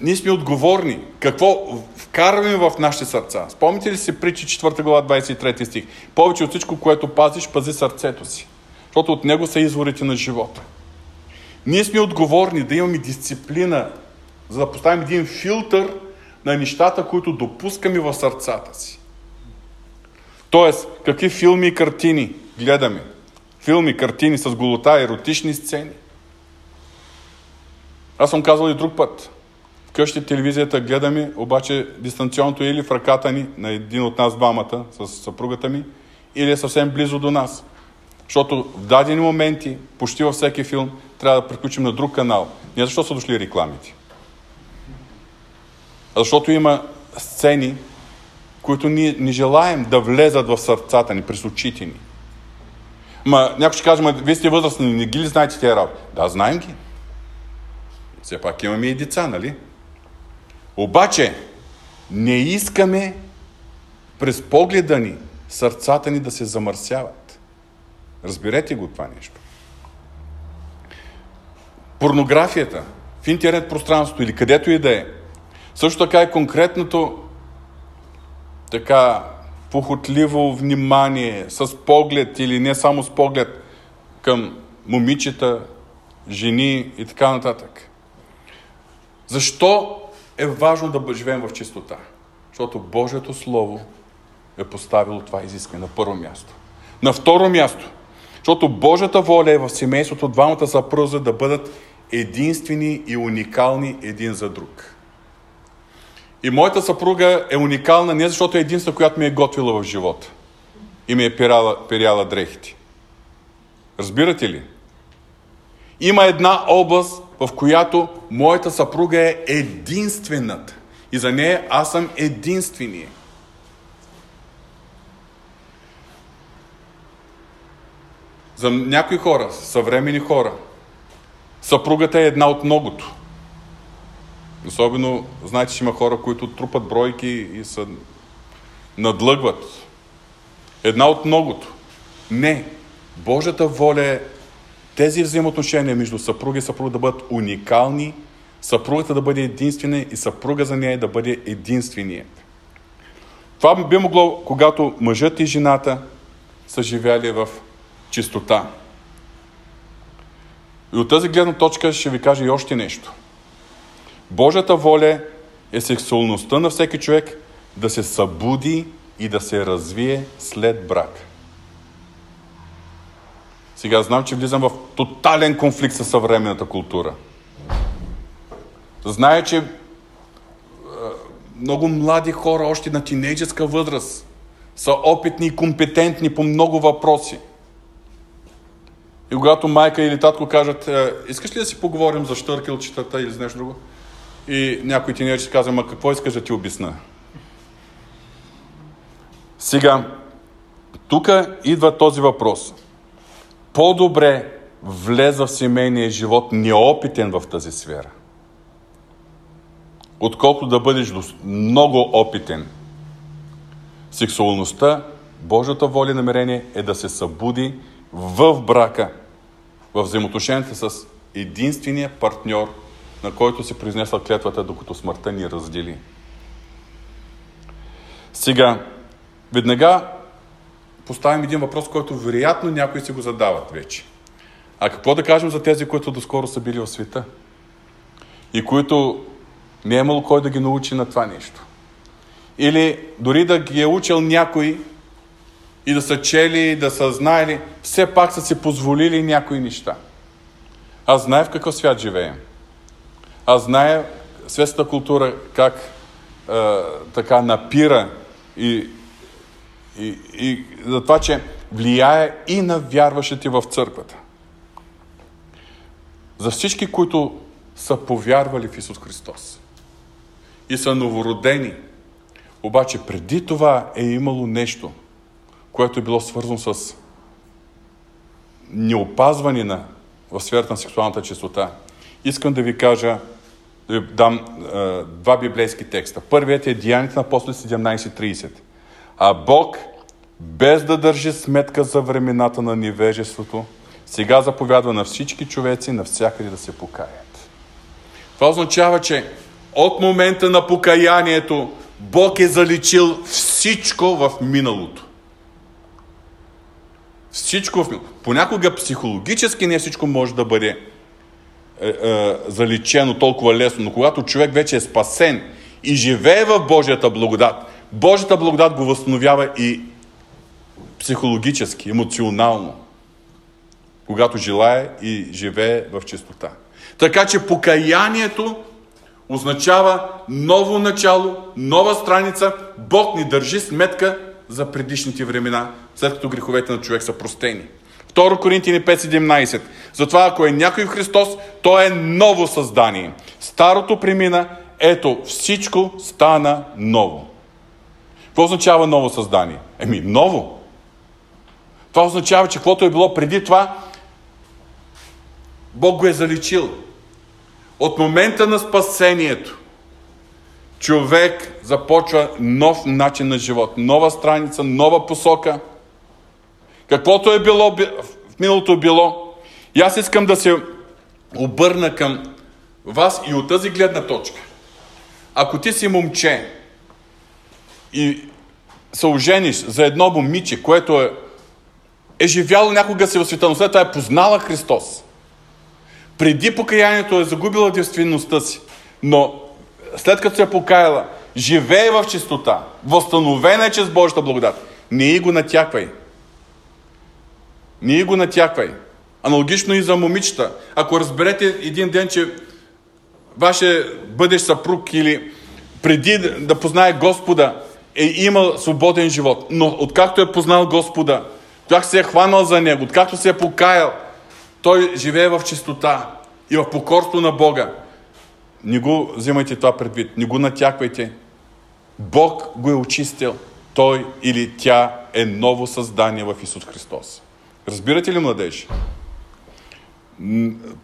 ние сме отговорни. Какво вкарваме в нашите сърца? Спомните ли си притчи 4 глава 23 стих? Повече от всичко, което пазиш, пази сърцето си. Защото от него са изворите на живота. Ние сме отговорни да имаме дисциплина, за да поставим един филтър на нещата, които допускаме в сърцата си. Тоест, какви филми и картини гледаме? Филми, картини с голота, еротични сцени. Аз съм казал и друг път. Вкъщи телевизията гледаме, обаче дистанционното е или в ръката ни, на един от нас двамата, с съпругата ми, или е съвсем близо до нас. Защото в дадени моменти, почти във всеки филм, трябва да приключим на друг канал. Не защо са дошли рекламите. А защото има сцени, които ние не желаем да влезат в сърцата ни, през очите ни. Ма, някой ще каже, вие сте възрастни, не ги ли знаете тези работи? Да, знаем ги. Все пак имаме и деца, нали? Обаче, не искаме през погледа ни сърцата ни да се замърсяват. Разберете го това нещо. Порнографията в интернет пространството или където и да е, също така и конкретното така похотливо внимание с поглед или не само с поглед към момичета, жени и така нататък. Защо е важно да живеем в чистота? Защото Божието Слово е поставило това изискване на първо място. На второ място, защото Божията воля е в семейството двамата съпруза да бъдат единствени и уникални един за друг. И моята съпруга е уникална не защото е единствена, която ми е готвила в живота и ми е перяла, перяла дрехите. Разбирате ли? Има една област, в която моята съпруга е единствената. И за нея аз съм единствения. За някои хора, съвремени хора, съпругата е една от многото. Особено, знаете, че има хора, които трупат бройки и се надлъгват. Една от многото. Не. Божията воля е тези взаимоотношения между съпруга и съпруга да бъдат уникални, съпругата да бъде единствена и съпруга за нея да бъде единственият. Това би могло, когато мъжът и жената са живяли в чистота. И от тази гледна точка ще ви кажа и още нещо. Божията воля е сексуалността на всеки човек да се събуди и да се развие след брак. Сега знам, че влизам в тотален конфликт с съвременната култура. Знае, че много млади хора, още на тинейджерска възраст, са опитни и компетентни по много въпроси. И когато майка или татко кажат, «Е, искаш ли да си поговорим за штъркелчетата или за нещо друго? И някой тинейджер ще казва, ма какво искаш да ти обясна? Сега, тук идва този въпрос. По-добре влеза в семейния живот неопитен в тази сфера, отколкото да бъдеш много опитен. Сексуалността, Божията воля и намерение е да се събуди в брака, в взаимоотношенията с единствения партньор, на който се произнесла клетвата, докато смъртта ни раздели. Сега, веднага поставим един въпрос, който вероятно някои си го задават вече. А какво да кажем за тези, които доскоро са били в света? И които не е имало кой да ги научи на това нещо. Или дори да ги е учил някой и да са чели, да са знаели, все пак са си позволили някои неща. Аз знае в какъв свят живеем. Аз знае светската култура как е, така напира и, и, и за това, че влияе и на вярващите в църквата. За всички, които са повярвали в Исус Христос и са новородени, обаче преди това е имало нещо, което е било свързано с неопазване на, в сферата на сексуалната чистота. Искам да ви кажа, да ви дам е, два библейски текста. Първият е Деянието на апостоли 17.30. А Бог, без да държи сметка за времената на невежеството, сега заповядва на всички човеци навсякъде да се покаят. Това означава, че от момента на покаянието Бог е заличил всичко в миналото. Всичко в миналото. Понякога психологически не всичко може да бъде е, е, заличено толкова лесно, но когато човек вече е спасен и живее в Божията благодат, Божията благодат го възстановява и психологически, емоционално, когато желая и живее в чистота. Така че покаянието означава ново начало, нова страница. Бог ни държи сметка за предишните времена, след като греховете на човек са простени. 2 Коринтини 5.17 Затова ако е някой в Христос, то е ново създание. Старото премина, ето всичко стана ново. Какво означава ново създание? Еми, ново. Това означава, че каквото е било преди това, Бог го е заличил. От момента на спасението, човек започва нов начин на живот, нова страница, нова посока. Каквото е било, в миналото било. И аз искам да се обърна към вас и от тази гледна точка. Ако ти си момче и се ожениш за едно момиче, което е, е живяло някога си в света, но след това е познала Христос, преди покаянието е загубила девствеността си, но след като се е покаяла, живее в чистота, възстановена е чрез Божията благодат, не и го натяквай. Не и го натяквай. Аналогично и за момичета. Ако разберете един ден, че вашия бъдещ съпруг или преди да познае Господа е имал свободен живот, но откакто е познал Господа, как се е хванал за Него, откакто се е покаял, той живее в чистота и в покорство на Бога. Не го взимайте това предвид, не го натяквайте. Бог го е очистил. Той или тя е ново създание в Исус Христос. Разбирате ли, младежи?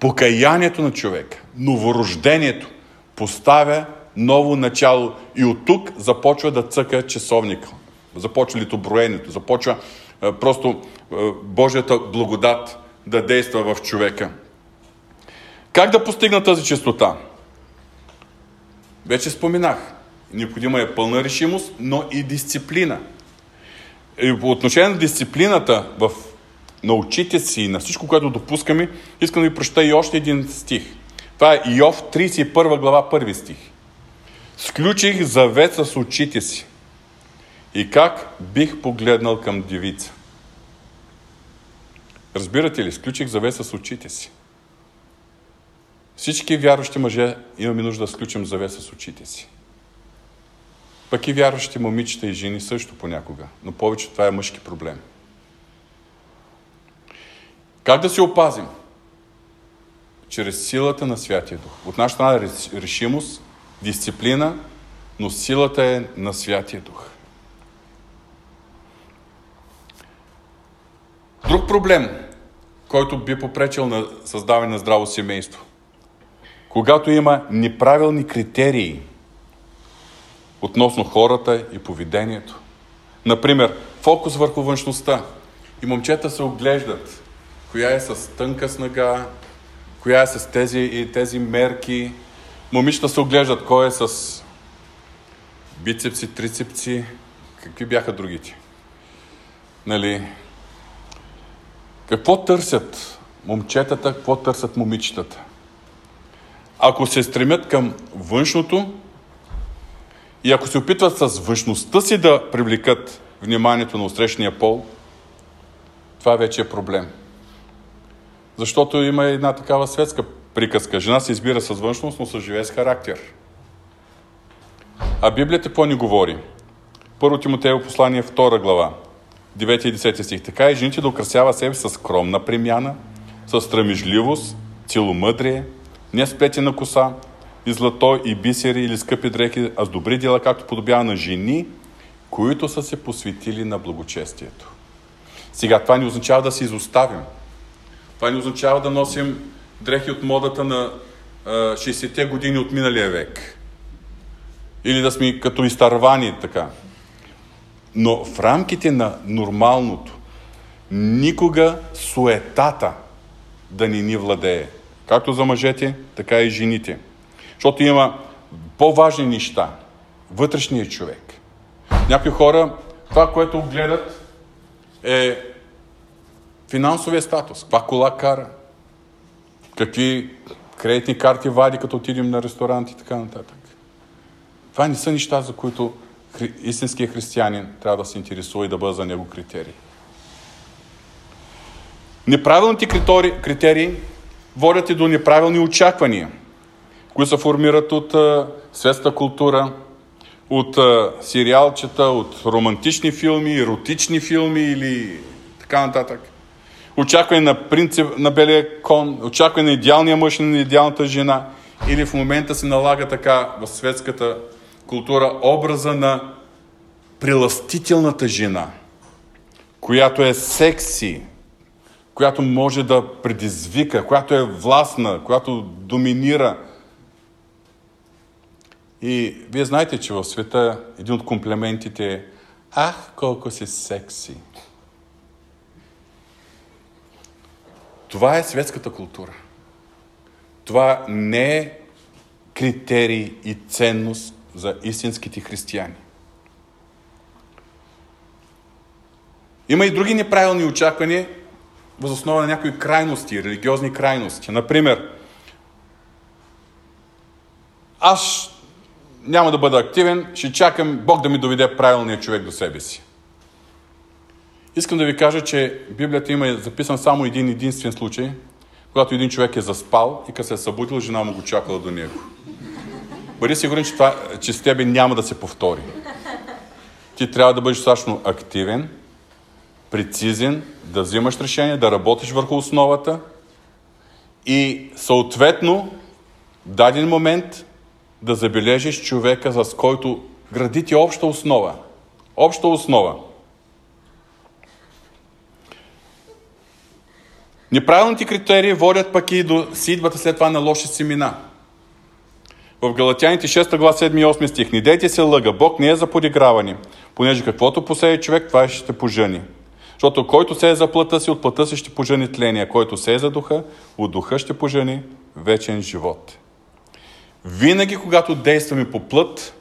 Покаянието на човек, новорождението, поставя ново начало и от тук започва да цъка часовник. Започва литоброенето, започва е, просто е, Божията благодат да действа в човека. Как да постигна тази чистота? Вече споменах. Необходима е пълна решимост, но и дисциплина. И по отношение на дисциплината в на очите си и на всичко, което допускаме, искам да ви прочета и още един стих. Това е Йов 31 глава, първи стих. Сключих завет с очите си. И как бих погледнал към девица? Разбирате ли? Сключих завет с очите си. Всички вярващи мъже имаме нужда да сключим завет с очите си. Пък и вярващи момичета и жени също понякога. Но повече това е мъжки проблем. Как да се опазим? Чрез силата на Святия Дух. От наша страна е решимост, дисциплина, но силата е на Святия Дух. Друг проблем, който би попречил на създаване на здраво семейство. Когато има неправилни критерии относно хората и поведението. Например, фокус върху външността. И момчета се оглеждат коя е с тънка снага, коя е с тези и тези мерки. Момичета се оглеждат кой е с бицепси, трицепси, какви бяха другите. Нали? Какво търсят момчетата, какво търсят момичетата? Ако се стремят към външното и ако се опитват с външността си да привлекат вниманието на усрещния пол, това вече е проблем. Защото има една такава светска приказка. Жена се избира с външност, но се живее с характер. А Библията какво ни говори? Първо Тимотеево послание, 2 глава, 9 и 10 стих. Така и жените да украсява себе с скромна премяна, с страмежливост, целомъдрие, не сплетена коса, и злато, и бисери, или скъпи дрехи, а с добри дела, както подобява на жени, които са се посветили на благочестието. Сега, това не означава да се изоставим. Това не означава да носим дрехи от модата на 60-те години от миналия век. Или да сме като изтървани така. Но в рамките на нормалното, никога суетата да ни ни владее. Както за мъжете, така и жените. Защото има по-важни неща. Вътрешният човек. Някои хора, това, което гледат, е финансовия статус. Каква кола кара? Какви кредитни карти вади, като отидем на ресторант и така нататък. Това не са неща, за които истинският християнин трябва да се интересува и да бъде за него критерии. Неправилните критерии водят и до неправилни очаквания, които се формират от а, светска култура, от а, сериалчета, от романтични филми, еротични филми или така нататък. Очакване на принцип на белия кон, очакване на идеалния мъж и на идеалната жена. Или в момента се налага така в светската култура образа на приластителната жена, която е секси, която може да предизвика, която е властна, която доминира. И вие знаете, че в света един от комплиментите е Ах, колко си секси! Това е светската култура. Това не е критерий и ценност за истинските християни. Има и други неправилни очаквания, въз основа на някои крайности, религиозни крайности. Например, аз няма да бъда активен, ще чакам Бог да ми доведе правилния човек до себе си. Искам да ви кажа, че Библията има записан само един единствен случай, когато един човек е заспал и като се е събудил, жена му го чакала до него. Бъди сигурен, че, това, че с тебе няма да се повтори. Ти трябва да бъдеш достатъчно активен, прецизен, да взимаш решение, да работиш върху основата и съответно в даден момент да забележиш човека, с който градите обща основа. Обща основа. Неправилните критерии водят пък и до сидбата след това на лоши семена. В Галатяните 6 глава 7 и 8 стих. Не дейте се лъга, Бог не е за подиграване, понеже каквото посее човек, това ще пожени. Защото който се е за плътта си, от плътта си ще пожени тление, който се е за духа, от духа ще пожени вечен живот. Винаги, когато действаме по плът,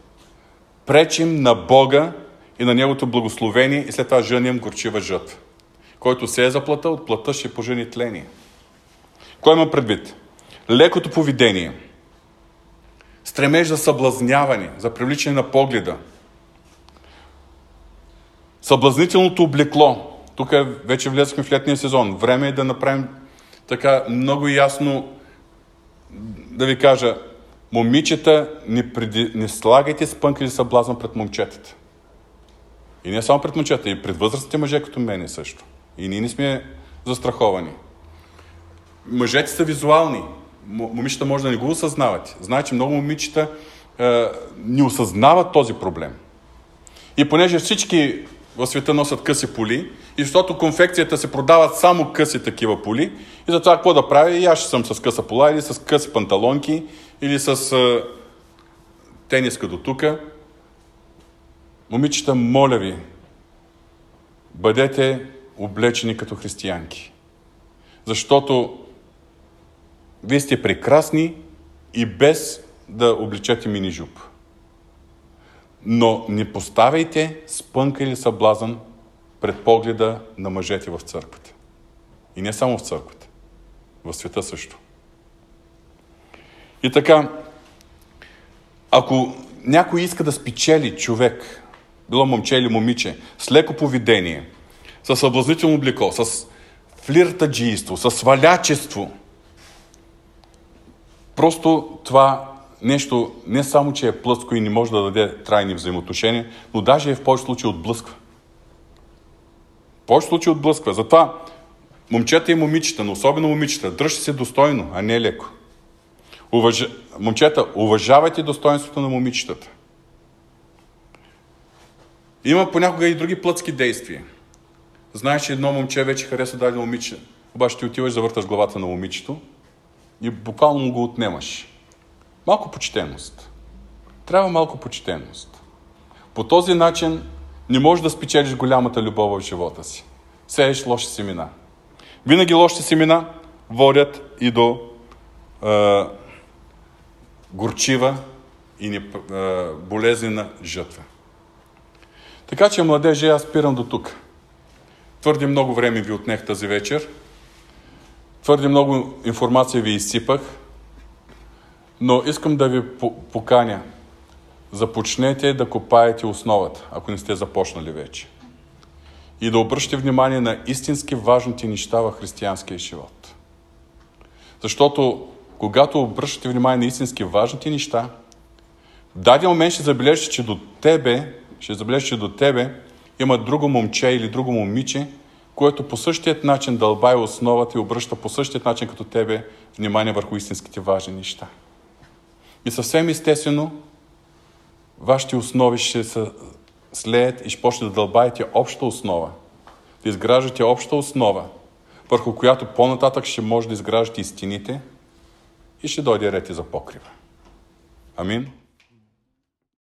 пречим на Бога и на Неговото благословение и след това женим горчива жътва. Който се е за плътта, от плътта ще пожени тление. Кой има предвид? Лекото поведение, стремеж за съблазняване, за привличане на погледа, съблазнителното облекло, тук е, вече влезахме в летния сезон. Време е да направим така много ясно да ви кажа, момичета, не, преди, не слагайте спънка или съблазън пред момчетата. И не само пред момчета, и пред възрастните мъже, като мене също. И ние не сме застраховани. Мъжете са визуални. Момичета може да не го осъзнават. Знаете, че много момичета е, не осъзнават този проблем. И понеже всички в света носят къси поли, и защото конфекцията се продават само къси такива поли, и затова какво да правя? И аз ще съм с къса пола, или с къси панталонки, или с а, тениска до тука. Момичета, моля ви, бъдете облечени като християнки. Защото вие сте прекрасни и без да обличете мини жуп. Но не поставяйте спънка или съблазън пред погледа на мъжете в църквата. И не само в църквата, в света също. И така, ако някой иска да спечели човек, било момче или момиче, с леко поведение, с съблазнително облекло, с флиртаджийство, с свалячество, просто това нещо не само, че е плътско и не може да даде трайни взаимоотношения, но даже е в повече случаи отблъсква. В повече случаи отблъсква. Затова момчета и момичета, но особено момичета, дръжте се достойно, а не леко. Уваж... Момчета, уважавайте достоинството на момичетата. Има понякога и други плътски действия. Знаеш, че едно момче вече харесва дадено момиче, обаче ти отиваш, завърташ главата на момичето и буквално му го отнемаш. Малко почтеност. Трябва малко почтеност. По този начин не можеш да спечелиш голямата любов в живота си. Сееш лоши семена. Винаги лоши семена водят и до е, горчива и не, е, болезнена жътва. Така че, младежи, аз спирам до тук. Твърде много време ви отнех тази вечер. Твърде много информация ви изсипах. Но искам да ви поканя. Започнете да копаете основата, ако не сте започнали вече. И да обръщате внимание на истински важните неща в християнския живот. Защото когато обръщате внимание на истински важните неща, в даден момент ще забележите, че до тебе, ще забележите, че до тебе има друго момче или друго момиче, което по същият начин дълбая основата и обръща по същият начин като тебе внимание върху истинските важни неща. И съвсем естествено, вашите основи ще се слеят и ще почне да дълбаете обща основа. Да изграждате обща основа, върху която по-нататък ще може да изграждате и стените и ще дойде ред и за покрива. Амин.